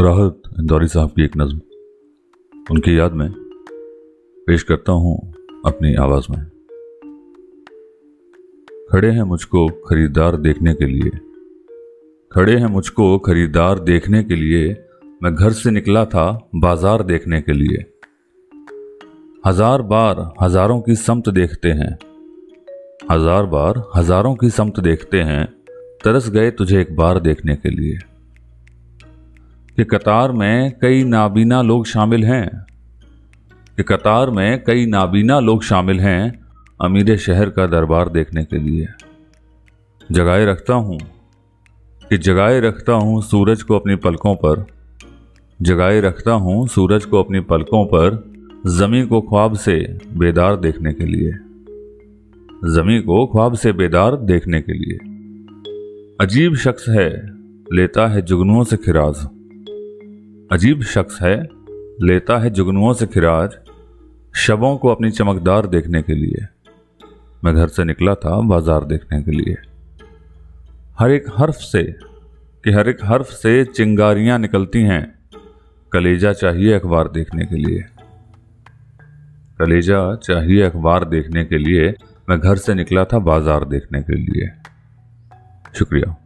राहत इंदौरी साहब की एक नज्म। उनकी याद में पेश करता हूँ अपनी आवाज़ में। खड़े हैं मुझको खरीदार देखने के लिए। खड़े हैं मुझको खरीदार देखने के लिए। मैं घर से निकला था बाज़ार देखने के लिए। हज़ार बार हज़ारों की समत देखते हैं। हज़ार बार हज़ारों की समत देखते हैं। तरस गए तुझे एक बार देखने के लिए। कि कतार में कई नाबीना लोग शामिल हैं। कि कतार में कई नाबीना लोग शामिल हैं अमीर शहर का दरबार देखने के लिए। जगाए रखता हूँ कि जगाए रखता हूँ सूरज को अपनी पलकों पर। जगाए रखता हूँ सूरज को अपनी पलकों पर जमी को ख्वाब से बेदार देखने के लिए। जमी को ख्वाब से बेदार देखने के लिए। अजीब शख्स है, लेता है जुगनुओं से खिराज। अजीब शख्स है, लेता है जुगनुओं से खिराज शबों को अपनी चमकदार देखने के लिए। मैं घर से निकला था बाज़ार देखने के लिए। हर एक हर्फ से, कि हर एक हर्फ से चिंगारियाँ निकलती हैं, कलेजा चाहिए अखबार देखने के लिए। कलेजा चाहिए अखबार देखने के लिए, मैं घर से निकला था बाज़ार देखने के लिए। शुक्रिया।